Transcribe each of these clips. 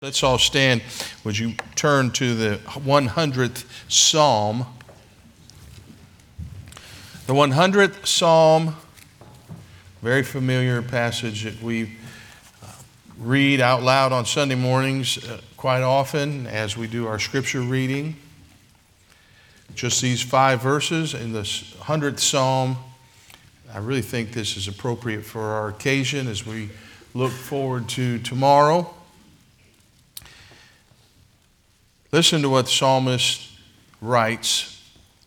Let's all stand. Would you turn to the 100th Psalm? The 100th Psalm, very familiar passage that we uh, read out loud on Sunday mornings uh, quite often as we do our scripture reading. Just these five verses in the 100th Psalm. I really think this is appropriate for our occasion as we look forward to tomorrow. Listen to what the psalmist writes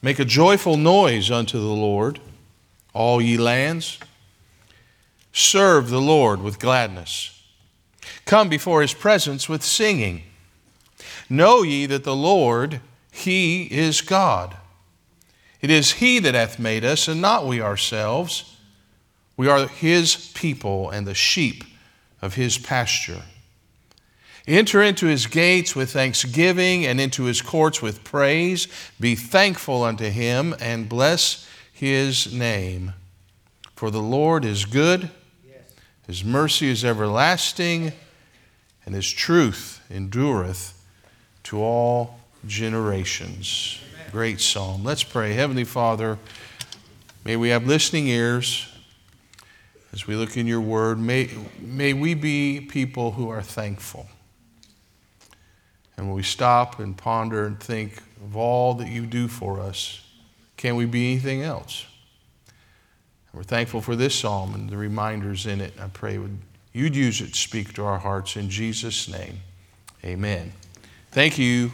Make a joyful noise unto the Lord, all ye lands. Serve the Lord with gladness. Come before his presence with singing. Know ye that the Lord, he is God. It is he that hath made us, and not we ourselves. We are his people and the sheep of his pasture. Enter into his gates with thanksgiving and into his courts with praise. Be thankful unto him and bless his name. For the Lord is good, his mercy is everlasting, and his truth endureth to all generations. Great psalm. Let's pray. Heavenly Father, may we have listening ears as we look in your word. May, may we be people who are thankful. And when we stop and ponder and think of all that you do for us, can we be anything else? And we're thankful for this psalm and the reminders in it. I pray you'd use it to speak to our hearts in Jesus' name. Amen. Thank you. you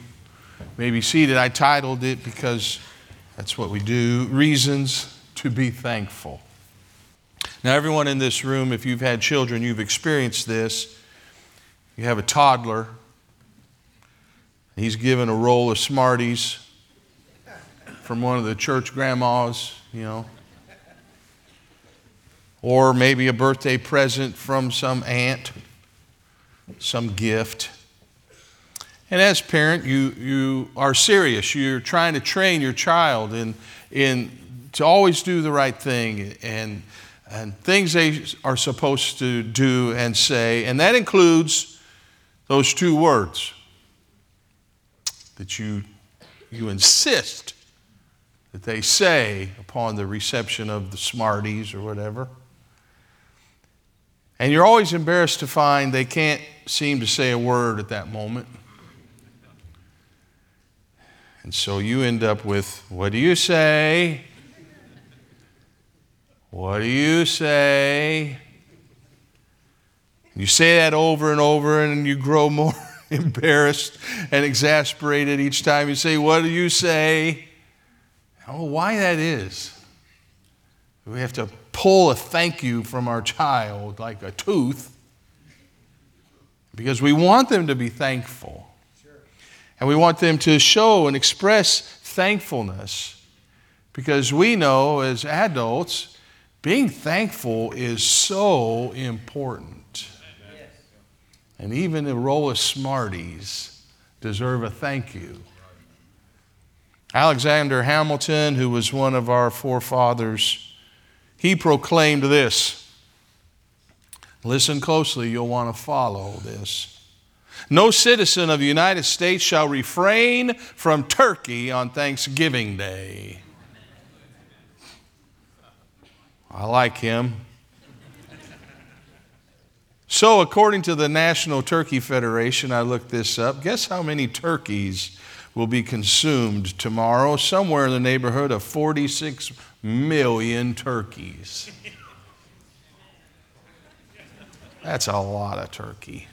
may be seated. I titled it because that's what we do Reasons to be Thankful. Now, everyone in this room, if you've had children, you've experienced this. You have a toddler He's given a roll of Smarties from one of the church grandmas, you know. Or maybe a birthday present from some aunt, some gift. And as parent, you, you are serious. You're trying to train your child in, in, to always do the right thing and, and things they are supposed to do and say. And that includes those two words that you, you insist that they say upon the reception of the Smarties or whatever. And you're always embarrassed to find they can't seem to say a word at that moment. And so you end up with, What do you say? What do you say? You say that over and over, and you grow more embarrassed and exasperated each time you say, What do you say? Oh, why that is. We have to pull a thank you from our child like a tooth because we want them to be thankful. And we want them to show and express thankfulness because we know as adults, being thankful is so important. And even the roll of Smarties deserve a thank you. Alexander Hamilton, who was one of our forefathers, he proclaimed this. Listen closely, you'll want to follow this. No citizen of the United States shall refrain from turkey on Thanksgiving Day. I like him. So, according to the National Turkey Federation, I looked this up. Guess how many turkeys will be consumed tomorrow? Somewhere in the neighborhood of 46 million turkeys. That's a lot of turkey.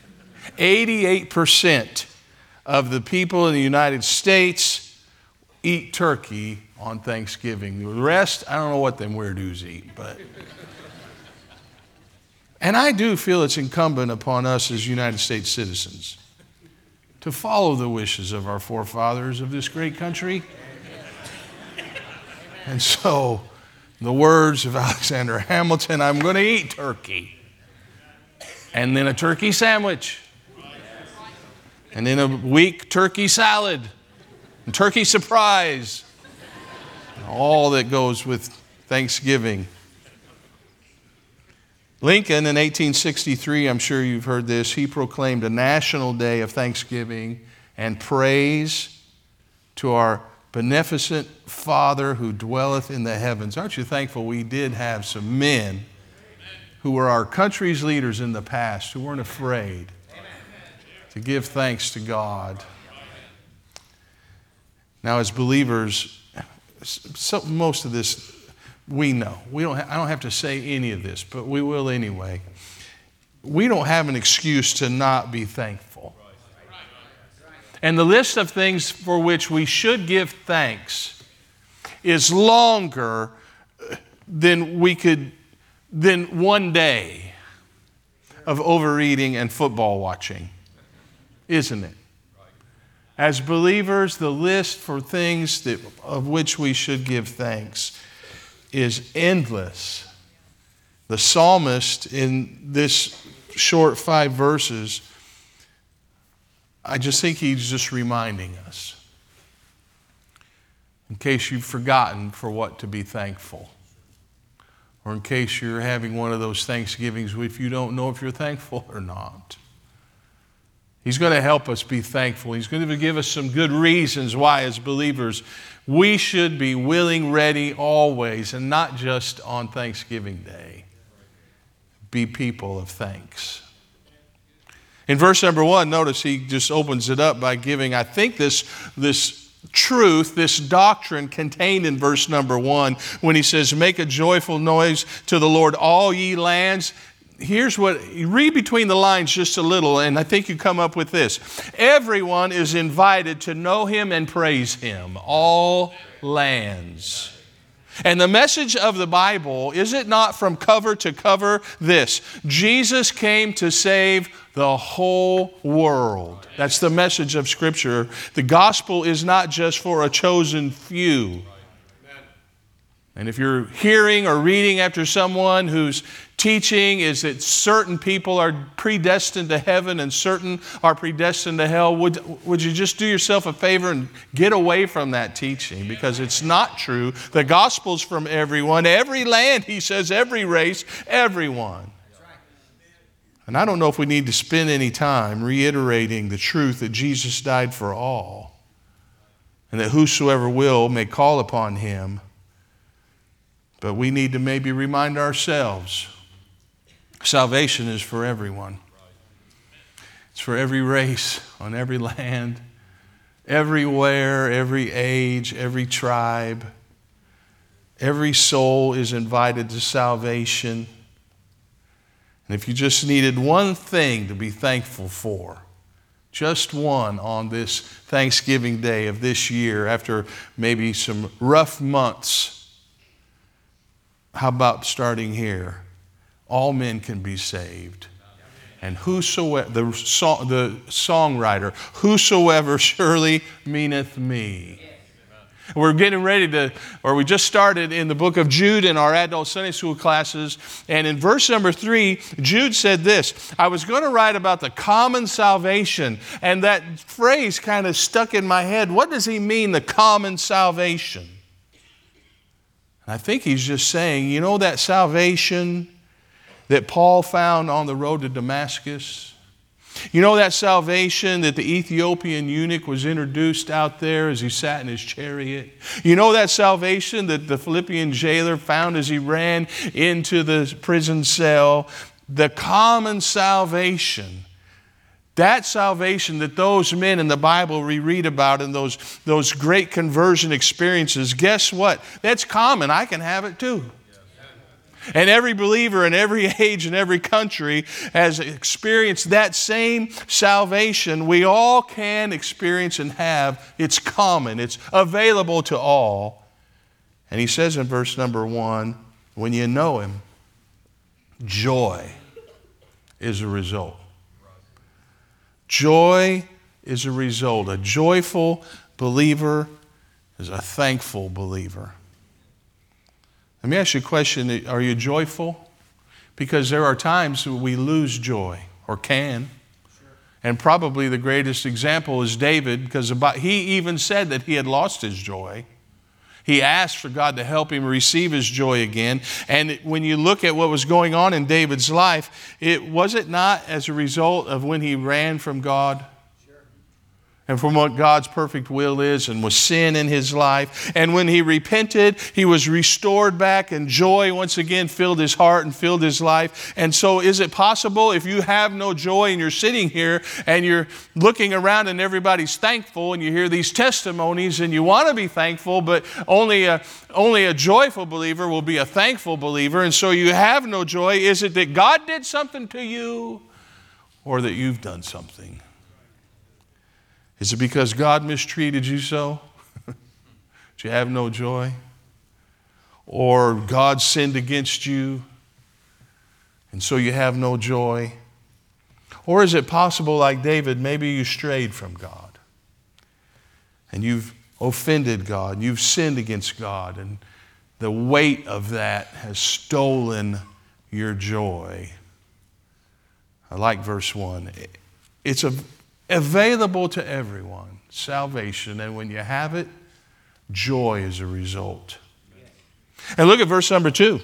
88% of the people in the United States eat turkey on Thanksgiving. The rest, I don't know what them weirdos eat, but. And I do feel it's incumbent upon us as United States citizens to follow the wishes of our forefathers of this great country. And so, the words of Alexander Hamilton I'm going to eat turkey. And then a turkey sandwich. And then a week turkey salad. And turkey surprise. And all that goes with Thanksgiving. Lincoln in 1863, I'm sure you've heard this, he proclaimed a national day of thanksgiving and praise to our beneficent Father who dwelleth in the heavens. Aren't you thankful we did have some men who were our country's leaders in the past who weren't afraid to give thanks to God? Now, as believers, so, most of this we know. We don't ha- I don't have to say any of this, but we will anyway. We don't have an excuse to not be thankful. And the list of things for which we should give thanks is longer uh, than we could, than one day of overeating and football watching, isn't it? As believers, the list for things that, of which we should give thanks is endless. The psalmist, in this short five verses, I just think he's just reminding us, in case you've forgotten for what to be thankful, or in case you're having one of those Thanksgivings if you don't know if you're thankful or not. He's going to help us be thankful. He's going to give us some good reasons why, as believers, we should be willing, ready always, and not just on Thanksgiving Day. Be people of thanks. In verse number one, notice he just opens it up by giving, I think, this, this truth, this doctrine contained in verse number one, when he says, Make a joyful noise to the Lord, all ye lands here's what read between the lines just a little, and I think you come up with this. Everyone is invited to know him and praise him, all lands. And the message of the Bible, is it not from cover to cover this? Jesus came to save the whole world. That's the message of Scripture. The gospel is not just for a chosen few. And if you're hearing or reading after someone whose teaching is that certain people are predestined to heaven and certain are predestined to hell, would, would you just do yourself a favor and get away from that teaching? Because it's not true. The gospel's from everyone, every land, he says, every race, everyone. And I don't know if we need to spend any time reiterating the truth that Jesus died for all and that whosoever will may call upon him. But we need to maybe remind ourselves salvation is for everyone. It's for every race, on every land, everywhere, every age, every tribe. Every soul is invited to salvation. And if you just needed one thing to be thankful for, just one on this Thanksgiving Day of this year, after maybe some rough months how about starting here? All men can be saved. And whosoever, the, song, the songwriter, whosoever surely meaneth me. We're getting ready to, or we just started in the book of Jude in our adult Sunday school classes. And in verse number three, Jude said this I was going to write about the common salvation. And that phrase kind of stuck in my head. What does he mean, the common salvation? I think he's just saying, you know, that salvation that Paul found on the road to Damascus? You know that salvation that the Ethiopian eunuch was introduced out there as he sat in his chariot? You know that salvation that the Philippian jailer found as he ran into the prison cell? The common salvation that salvation that those men in the Bible we read about in those, those great conversion experiences, guess what? That's common. I can have it too. And every believer in every age and every country has experienced that same salvation. We all can experience and have. It's common, it's available to all. And he says in verse number one when you know him, joy is a result. Joy is a result. A joyful believer is a thankful believer. Let me ask you a question Are you joyful? Because there are times we lose joy or can. And probably the greatest example is David, because he even said that he had lost his joy. He asked for God to help him receive his joy again. And when you look at what was going on in David's life, it was it not as a result of when he ran from God? And from what God's perfect will is, and was sin in his life. And when he repented, he was restored back, and joy once again filled his heart and filled his life. And so, is it possible if you have no joy and you're sitting here and you're looking around and everybody's thankful, and you hear these testimonies and you want to be thankful, but only a, only a joyful believer will be a thankful believer, and so you have no joy? Is it that God did something to you or that you've done something? Is it because God mistreated you so? that you have no joy? Or God sinned against you and so you have no joy? Or is it possible, like David, maybe you strayed from God and you've offended God, you've sinned against God, and the weight of that has stolen your joy? I like verse 1. It's a available to everyone, salvation. And when you have it, joy is a result. And look at verse number two.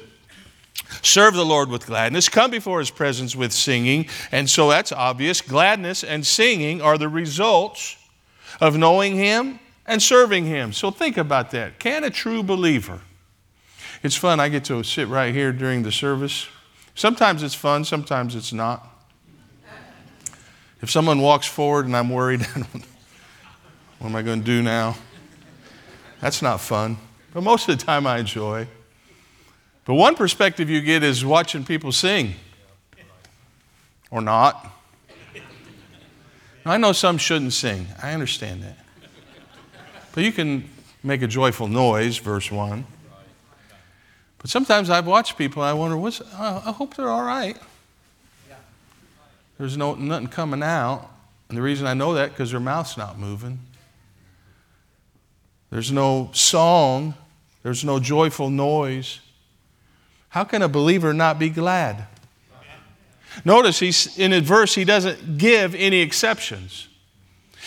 Serve the Lord with gladness. Come before his presence with singing. And so that's obvious. Gladness and singing are the results of knowing him and serving him. So think about that. Can a true believer? It's fun. I get to sit right here during the service. Sometimes it's fun, sometimes it's not. If someone walks forward and I'm worried, what am I going to do now? That's not fun. But most of the time I enjoy. But one perspective you get is watching people sing or not. Now, I know some shouldn't sing. I understand that. But you can make a joyful noise, verse 1. But sometimes I've watched people and I wonder, what's, I hope they're all right. There's no, nothing coming out. And the reason I know that because their mouth's not moving. There's no song. There's no joyful noise. How can a believer not be glad? Notice he's in a verse he doesn't give any exceptions.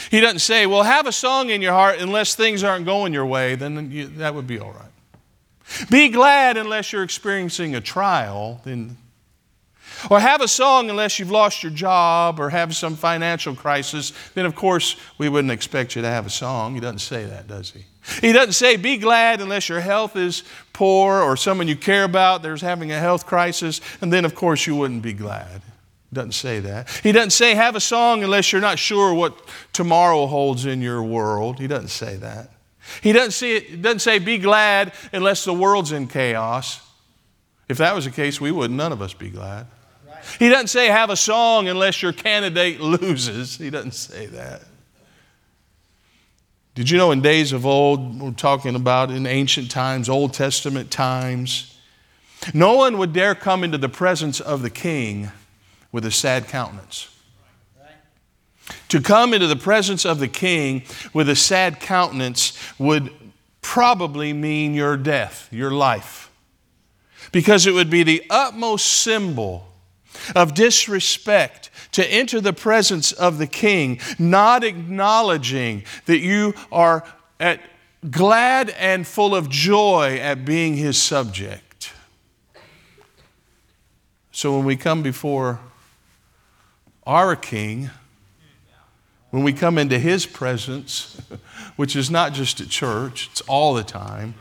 He doesn't say, "Well, have a song in your heart unless things aren't going your way." Then you, that would be all right. Be glad unless you're experiencing a trial. Then or have a song unless you've lost your job or have some financial crisis, then of course we wouldn't expect you to have a song. He doesn't say that, does he? He doesn't say be glad unless your health is poor or someone you care about there's having a health crisis, and then of course you wouldn't be glad. He doesn't say that. He doesn't say have a song unless you're not sure what tomorrow holds in your world. He doesn't say that. He doesn't say, doesn't say be glad unless the world's in chaos. If that was the case, we would none of us be glad. He doesn't say have a song unless your candidate loses. He doesn't say that. Did you know in days of old, we're talking about in ancient times, Old Testament times, no one would dare come into the presence of the king with a sad countenance. To come into the presence of the king with a sad countenance would probably mean your death, your life, because it would be the utmost symbol of disrespect to enter the presence of the king, not acknowledging that you are at glad and full of joy at being his subject. So when we come before our king, when we come into his presence, which is not just at church, it's all the time,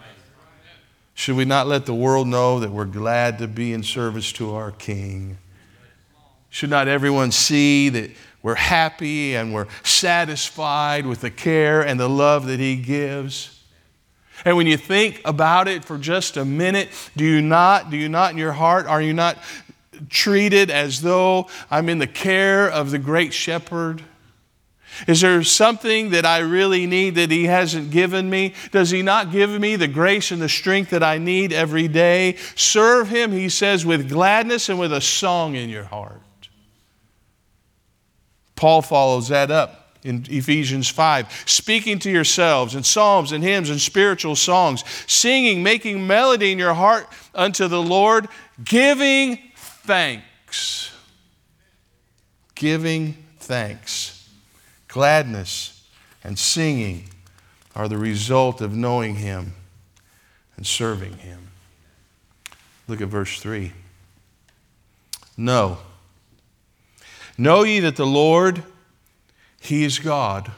should we not let the world know that we're glad to be in service to our king? Should not everyone see that we're happy and we're satisfied with the care and the love that He gives? And when you think about it for just a minute, do you not, do you not in your heart, are you not treated as though I'm in the care of the great shepherd? Is there something that I really need that He hasn't given me? Does He not give me the grace and the strength that I need every day? Serve Him, He says, with gladness and with a song in your heart. Paul follows that up in Ephesians 5, speaking to yourselves in psalms and hymns and spiritual songs, singing, making melody in your heart unto the Lord, giving thanks. Giving thanks. Gladness and singing are the result of knowing Him and serving Him. Look at verse 3. No. Know ye that the Lord, He is God.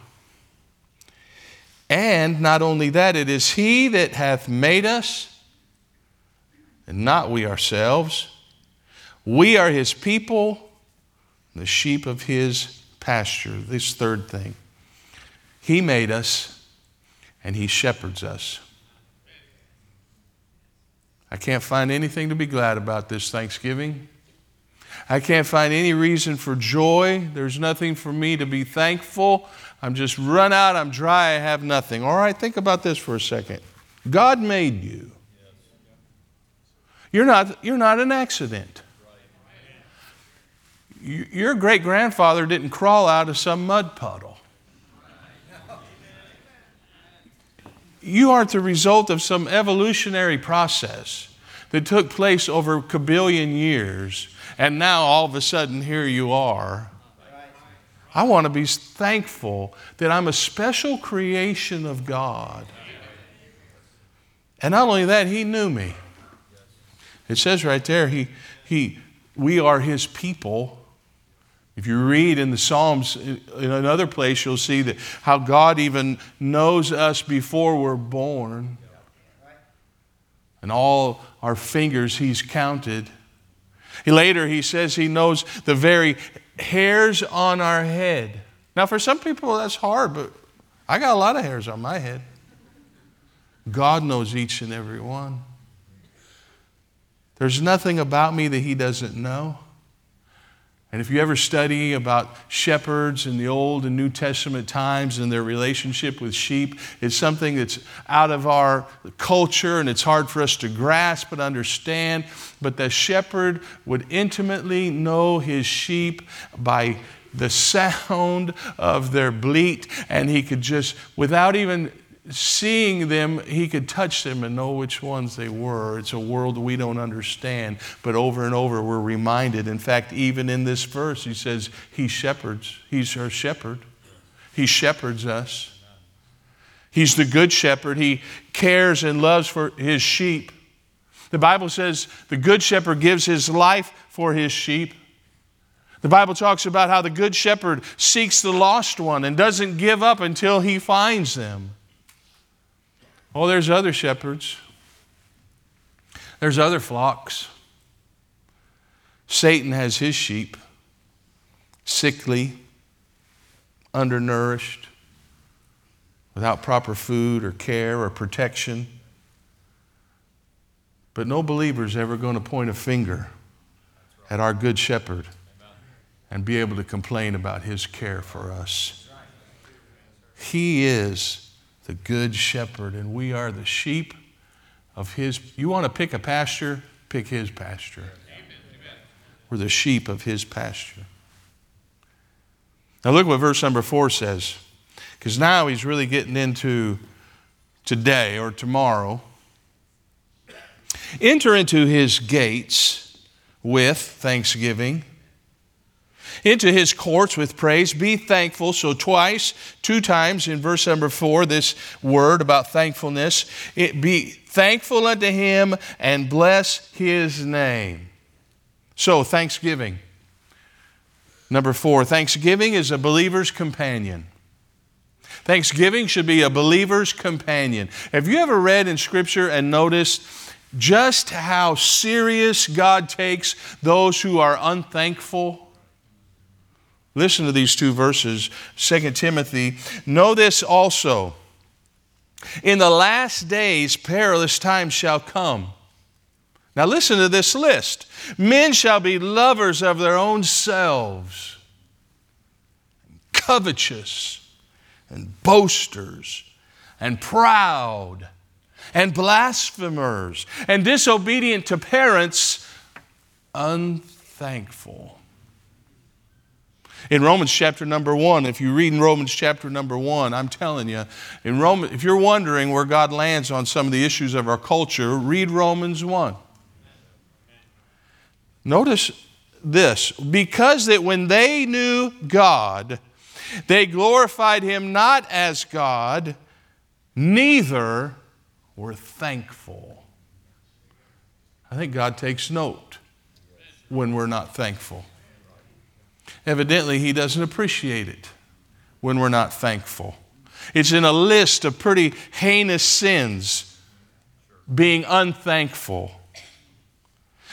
And not only that, it is He that hath made us, and not we ourselves. We are His people, the sheep of His pasture. This third thing. He made us, and He shepherds us. I can't find anything to be glad about this Thanksgiving. I can't find any reason for joy. There's nothing for me to be thankful. I'm just run out, I'm dry, I have nothing. All right, think about this for a second. God made you. You're not, you're not an accident. Your great grandfather didn't crawl out of some mud puddle. You aren't the result of some evolutionary process that took place over a billion years and now all of a sudden, here you are. I want to be thankful that I'm a special creation of God. And not only that, He knew me. It says right there, he, he, we are His people. If you read in the Psalms, in another place, you'll see that how God even knows us before we're born. And all our fingers He's counted. Later, he says he knows the very hairs on our head. Now, for some people, that's hard, but I got a lot of hairs on my head. God knows each and every one. There's nothing about me that he doesn't know. And if you ever study about shepherds in the Old and New Testament times and their relationship with sheep, it's something that's out of our culture and it's hard for us to grasp and understand. But the shepherd would intimately know his sheep by the sound of their bleat, and he could just, without even seeing them, he could touch them and know which ones they were. It's a world we don't understand, but over and over we're reminded. In fact, even in this verse, he says, He shepherds. He's our shepherd. He shepherds us. He's the good shepherd. He cares and loves for his sheep. The Bible says the good shepherd gives his life for his sheep. The Bible talks about how the good shepherd seeks the lost one and doesn't give up until he finds them. Oh, there's other shepherds, there's other flocks. Satan has his sheep, sickly, undernourished, without proper food or care or protection. But no believer is ever going to point a finger at our good shepherd and be able to complain about his care for us. He is the good shepherd, and we are the sheep of his. You want to pick a pasture? Pick his pasture. We're the sheep of his pasture. Now, look what verse number four says, because now he's really getting into today or tomorrow. Enter into his gates with thanksgiving into his courts with praise. Be thankful. So, twice, two times in verse number four, this word about thankfulness. It be thankful unto him and bless his name. So, thanksgiving. Number four, thanksgiving is a believer's companion. Thanksgiving should be a believer's companion. Have you ever read in Scripture and noticed just how serious God takes those who are unthankful? Listen to these two verses, 2 Timothy. Know this also. In the last days, perilous times shall come. Now, listen to this list. Men shall be lovers of their own selves, covetous, and boasters, and proud, and blasphemers, and disobedient to parents, unthankful in Romans chapter number one, if you read in Romans chapter number one, I'm telling you, in Roman, if you're wondering where God lands on some of the issues of our culture, read Romans 1. Notice this because that when they knew God, they glorified him not as God, neither were thankful. I think God takes note when we're not thankful. Evidently, He doesn't appreciate it when we're not thankful. It's in a list of pretty heinous sins being unthankful.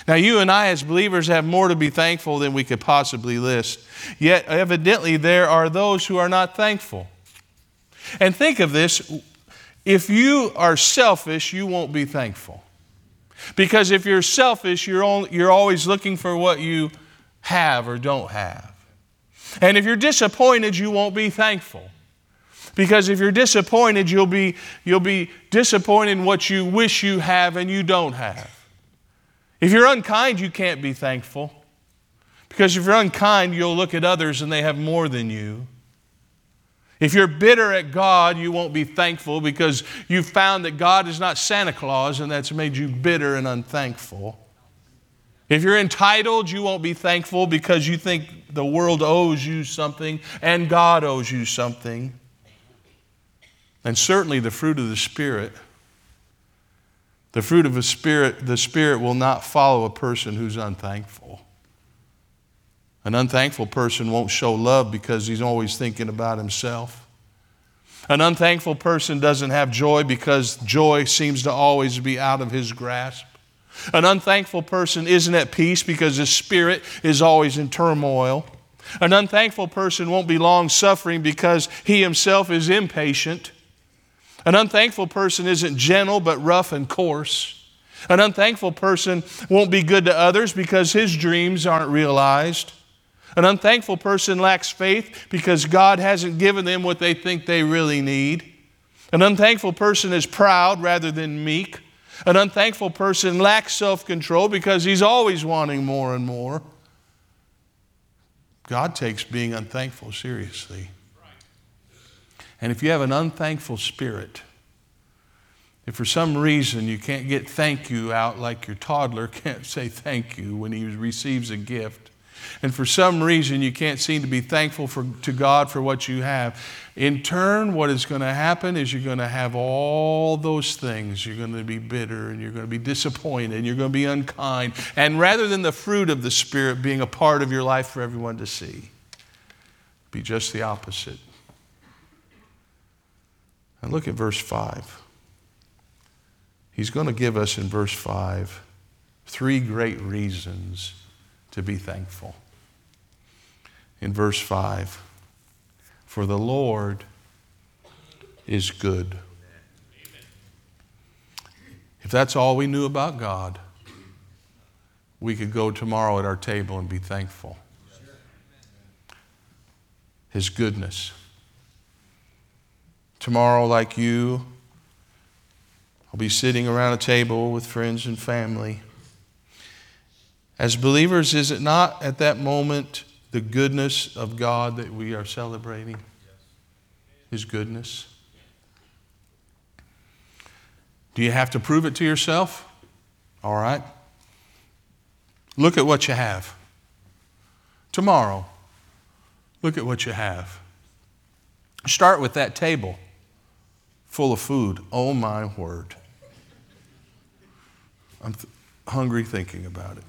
Now, you and I, as believers, have more to be thankful than we could possibly list. Yet, evidently, there are those who are not thankful. And think of this if you are selfish, you won't be thankful. Because if you're selfish, you're, only, you're always looking for what you have or don't have. And if you're disappointed, you won't be thankful. Because if you're disappointed, you'll be, you'll be disappointed in what you wish you have and you don't have. If you're unkind, you can't be thankful. Because if you're unkind, you'll look at others and they have more than you. If you're bitter at God, you won't be thankful because you've found that God is not Santa Claus and that's made you bitter and unthankful. If you're entitled, you won't be thankful because you think the world owes you something and God owes you something. And certainly the fruit of the Spirit. The fruit of the Spirit, the Spirit will not follow a person who's unthankful. An unthankful person won't show love because he's always thinking about himself. An unthankful person doesn't have joy because joy seems to always be out of his grasp. An unthankful person isn't at peace because his spirit is always in turmoil. An unthankful person won't be long suffering because he himself is impatient. An unthankful person isn't gentle but rough and coarse. An unthankful person won't be good to others because his dreams aren't realized. An unthankful person lacks faith because God hasn't given them what they think they really need. An unthankful person is proud rather than meek. An unthankful person lacks self control because he's always wanting more and more. God takes being unthankful seriously. And if you have an unthankful spirit, if for some reason you can't get thank you out like your toddler can't say thank you when he receives a gift, and for some reason you can't seem to be thankful for, to God for what you have, in turn, what is going to happen is you're going to have all those things. You're going to be bitter and you're going to be disappointed and you're going to be unkind. And rather than the fruit of the Spirit being a part of your life for everyone to see, be just the opposite. And look at verse 5. He's going to give us in verse 5 three great reasons to be thankful. In verse 5, for the Lord is good. If that's all we knew about God, we could go tomorrow at our table and be thankful. His goodness. Tomorrow, like you, I'll be sitting around a table with friends and family as believers, is it not at that moment the goodness of God that we are celebrating? His goodness. Do you have to prove it to yourself? All right. Look at what you have. Tomorrow, look at what you have. Start with that table full of food. Oh, my word. I'm th- hungry thinking about it.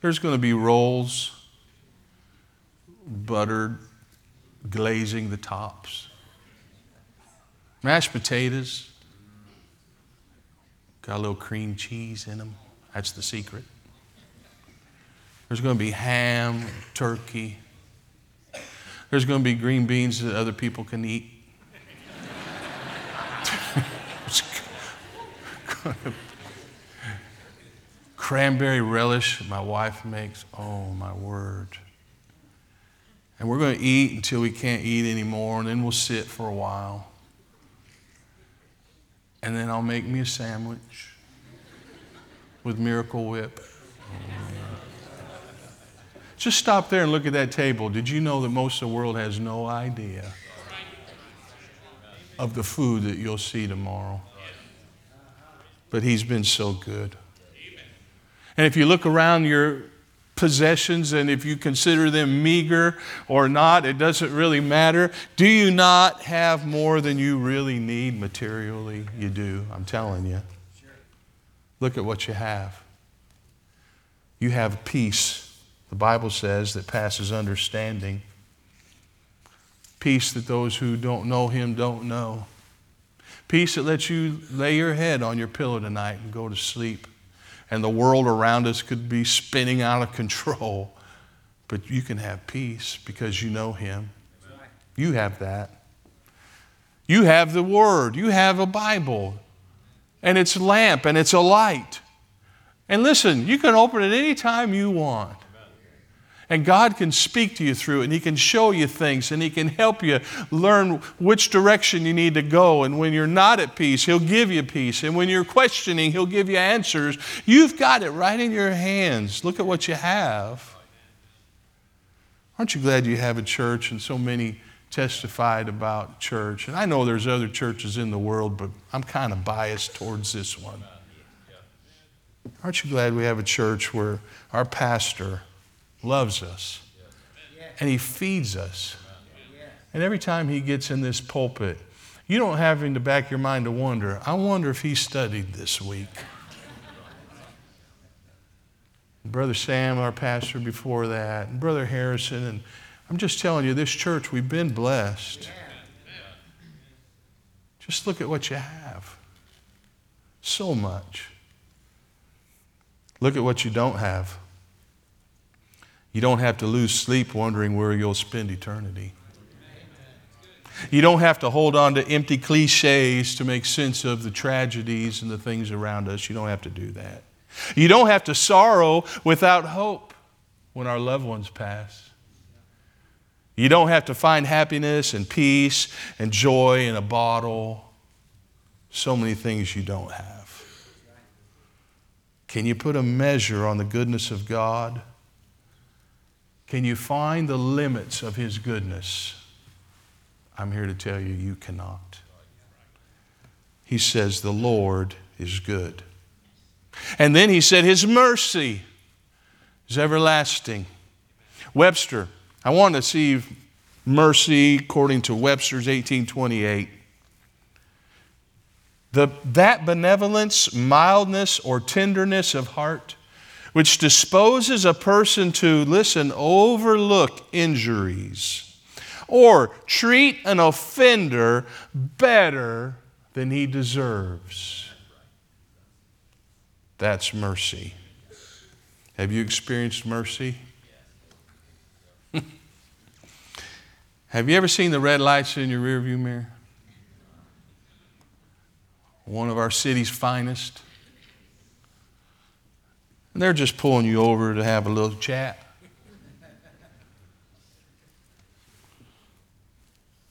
There's going to be rolls, buttered, glazing the tops, mashed potatoes, got a little cream cheese in them. That's the secret. There's going to be ham, turkey. There's going to be green beans that other people can eat. cranberry relish my wife makes. Oh, my word. And we're going to eat until we can't eat anymore, and then we'll sit for a while. And then I'll make me a sandwich with Miracle Whip. Just stop there and look at that table. Did you know that most of the world has no idea of the food that you'll see tomorrow? But He's been so good. And if you look around your possessions and if you consider them meager or not, it doesn't really matter. Do you not have more than you really need materially? You do, I'm telling you. Look at what you have. You have peace, the Bible says, that passes understanding. Peace that those who don't know Him don't know. Peace that lets you lay your head on your pillow tonight and go to sleep. And the world around us could be spinning out of control. But you can have peace because you know Him. You have that. You have the Word. You have a Bible. And it's a lamp and it's a light. And listen, you can open it anytime you want. And God can speak to you through and He can show you things, and He can help you learn which direction you need to go. And when you're not at peace, He'll give you peace. And when you're questioning, He'll give you answers. You've got it right in your hands. Look at what you have. Aren't you glad you have a church and so many testified about church? And I know there's other churches in the world, but I'm kind of biased towards this one. Aren't you glad we have a church where our pastor loves us and he feeds us? And every time he gets in this pulpit, you don't have in the back of your mind to wonder, I wonder if he studied this week. Brother Sam, our pastor before that, and Brother Harrison, and I'm just telling you, this church, we've been blessed. Just look at what you have. So much. Look at what you don't have. You don't have to lose sleep wondering where you'll spend eternity. You don't have to hold on to empty cliches to make sense of the tragedies and the things around us. You don't have to do that. You don't have to sorrow without hope when our loved ones pass. You don't have to find happiness and peace and joy in a bottle. So many things you don't have. Can you put a measure on the goodness of God? Can you find the limits of His goodness? I'm here to tell you, you cannot. He says, The Lord is good. And then he said, His mercy is everlasting. Webster, I want to see mercy according to Webster's 1828. The, that benevolence, mildness, or tenderness of heart, which disposes a person to, listen, overlook injuries or treat an offender better than he deserves. That's mercy. Have you experienced mercy? Have you ever seen the red lights in your rearview mirror? one of our city's finest. And they're just pulling you over to have a little chat.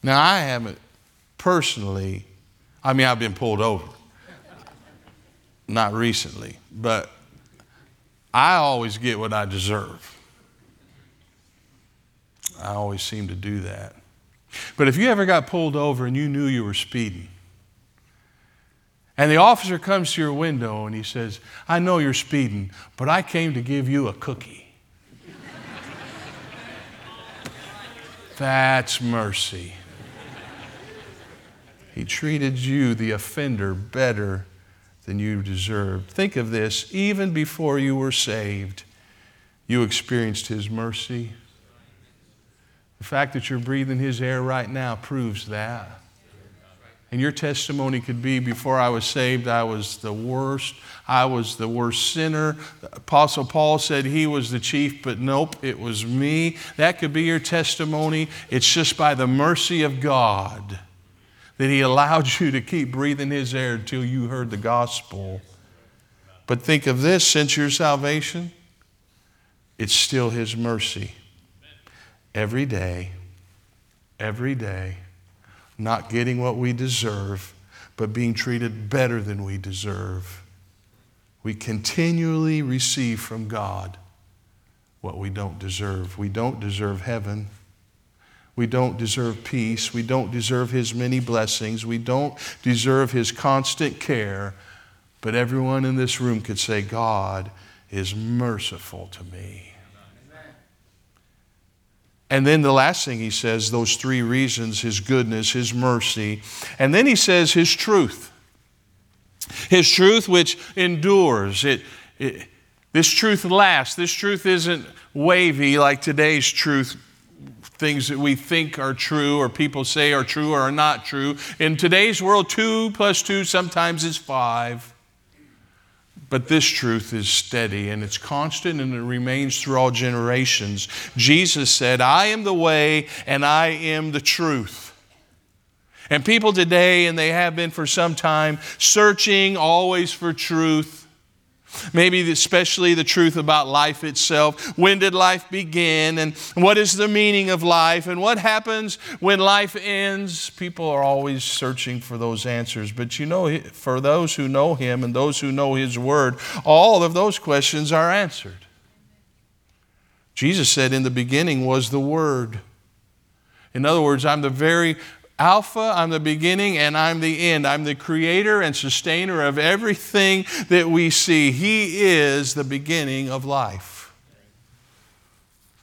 Now, I haven't personally, I mean, I've been pulled over. Not recently, but I always get what I deserve. I always seem to do that. But if you ever got pulled over and you knew you were speeding, and the officer comes to your window and he says, I know you're speeding, but I came to give you a cookie. That's mercy. He treated you, the offender, better than you deserved. Think of this even before you were saved, you experienced His mercy. The fact that you're breathing His air right now proves that. And your testimony could be before I was saved, I was the worst. I was the worst sinner. Apostle Paul said he was the chief, but nope, it was me. That could be your testimony. It's just by the mercy of God that he allowed you to keep breathing his air until you heard the gospel. But think of this since your salvation, it's still his mercy. Every day, every day not getting what we deserve, but being treated better than we deserve. We continually receive from God what we don't deserve. We don't deserve heaven. We don't deserve peace. We don't deserve His many blessings. We don't deserve His constant care. But everyone in this room could say, God is merciful to me. And then the last thing he says, those three reasons his goodness, his mercy. And then he says his truth. His truth, which endures. It, it, this truth lasts. This truth isn't wavy like today's truth, things that we think are true or people say are true or are not true. In today's world, two plus two sometimes is five. But this truth is steady and it's constant and it remains through all generations. Jesus said, I am the way and I am the truth. And people today, and they have been for some time, searching always for truth. Maybe especially the truth about life itself. When did life begin? And what is the meaning of life? And what happens when life ends? People are always searching for those answers. But you know, for those who know Him and those who know His Word, all of those questions are answered. Jesus said, In the beginning was the Word. In other words, I'm the very Alpha, I'm the beginning and I'm the end. I'm the creator and sustainer of everything that we see. He is the beginning of life.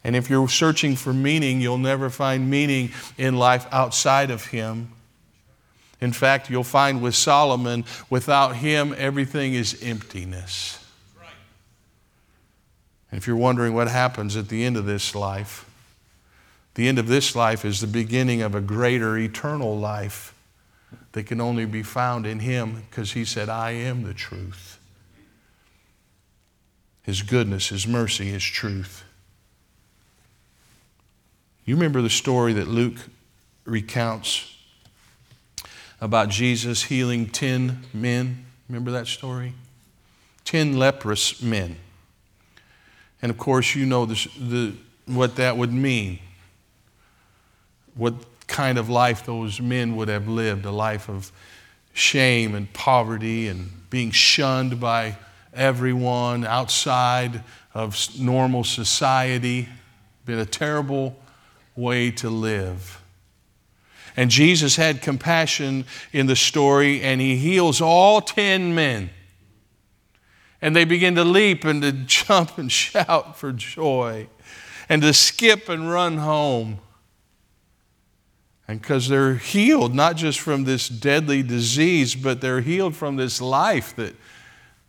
And if you're searching for meaning, you'll never find meaning in life outside of Him. In fact, you'll find with Solomon, without Him, everything is emptiness. And if you're wondering what happens at the end of this life, the end of this life is the beginning of a greater eternal life that can only be found in Him because He said, I am the truth. His goodness, His mercy, His truth. You remember the story that Luke recounts about Jesus healing 10 men? Remember that story? 10 leprous men. And of course, you know the, the, what that would mean what kind of life those men would have lived a life of shame and poverty and being shunned by everyone outside of normal society. Been a terrible way to live. And Jesus had compassion in the story, and he heals all 10 men. And they begin to leap and to jump and shout for joy and to skip and run home. And because they're healed, not just from this deadly disease, but they're healed from this life that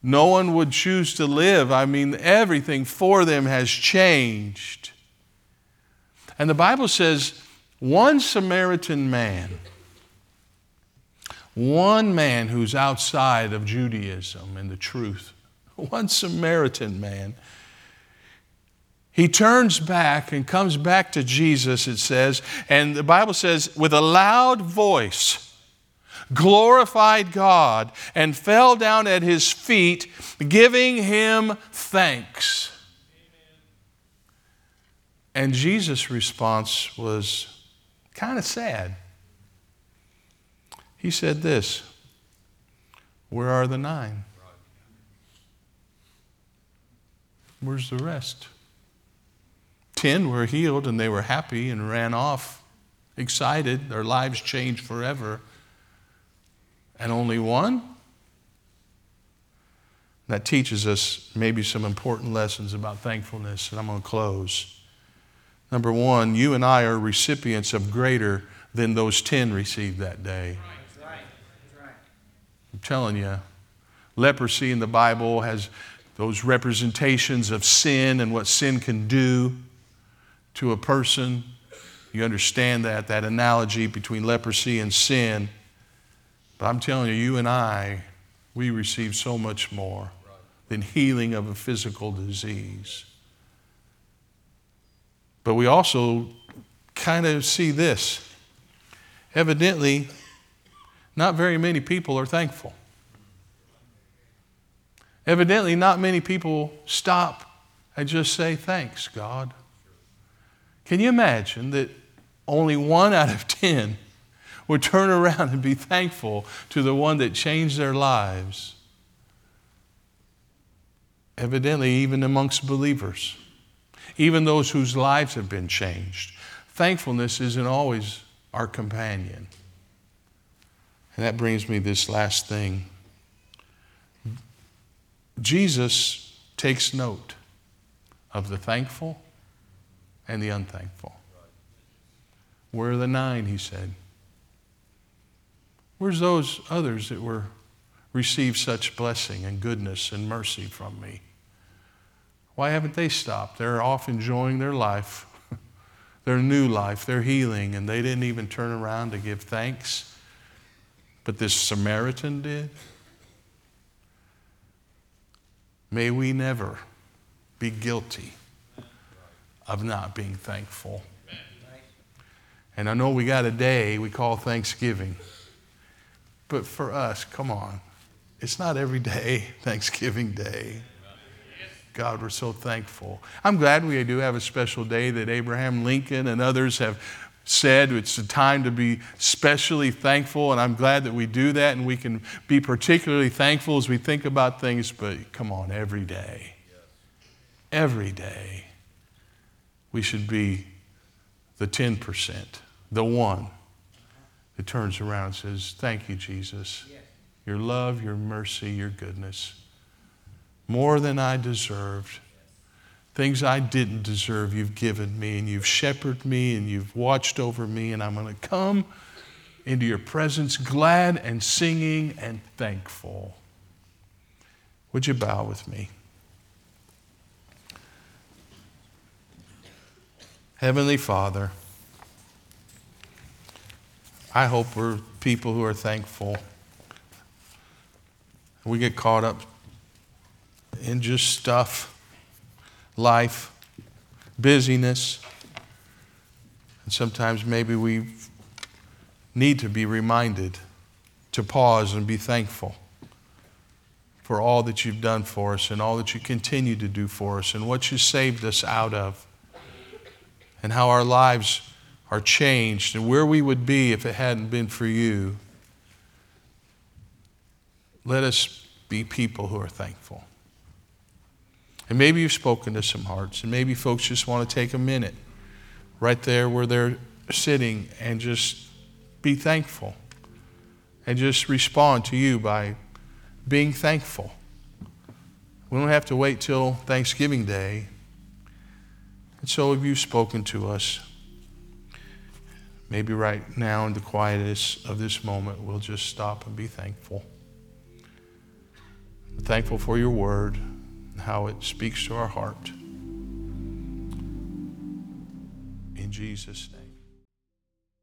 no one would choose to live. I mean, everything for them has changed. And the Bible says one Samaritan man, one man who's outside of Judaism and the truth, one Samaritan man he turns back and comes back to Jesus, it says, and the Bible says, with a loud voice, glorified God and fell down at his feet, giving him thanks. And Jesus' response was kind of sad. He said this Where are the nine? Where's the rest? Ten were healed and they were happy and ran off excited. Their lives changed forever. And only one? That teaches us maybe some important lessons about thankfulness, and I'm going to close. Number one, you and I are recipients of greater than those 10 received that day. I'm telling you, leprosy in the Bible has those representations of sin and what sin can do to a person. You understand that, that analogy between leprosy and sin. But I'm telling you, you and I, we receive so much more than healing of a physical disease. But we also kind of see this. Evidently, not very many people are thankful. Evidently, not many people stop and just say, Thanks, God. Can you imagine that only one out of 10 would turn around and be thankful to the one that changed their lives? Evidently, even amongst believers, even those whose lives have been changed, thankfulness isn't always our companion. And that brings me this last thing. Jesus takes note of the thankful and the unthankful. Where are the nine, he said? Where's those others that were received such blessing and goodness and mercy from me? Why haven't they stopped? They're off enjoying their life, their new life, their healing, and they didn't even turn around to give thanks. But this Samaritan did. May we never be guilty of not being thankful. And I know we got a day we call Thanksgiving. But for us, come on, it's not every day Thanksgiving Day. God, we're so thankful. I'm glad we do have a special day that Abraham Lincoln and others have said it's a time to be specially thankful, and I'm glad that we do that and we can be particularly thankful as we think about things, but come on, every day. Every day, we should be the 10%, the one that turns around and says, Thank you, Jesus. Your love, your mercy, your goodness. More than I deserved. Things I didn't deserve, you've given me, and you've shepherded me, and you've watched over me, and I'm going to come into your presence glad and singing and thankful. Would you bow with me? Heavenly Father, I hope we're people who are thankful. We get caught up in just stuff life, busyness. And sometimes maybe we need to be reminded to pause and be thankful for all that you've done for us and all that you continue to do for us and what you saved us out of and how our lives are changed and where we would be if it hadn't been for you. Let us be people who are thankful. And maybe you've spoken to some hearts, and maybe folks just want to take a minute right there where they're sitting and just be thankful and just respond to you by being thankful. We don't have to wait till Thanksgiving Day. And so, if you've spoken to us, maybe right now in the quietness of this moment, we'll just stop and be thankful. thankful for your word how it speaks to our heart. In Jesus' name.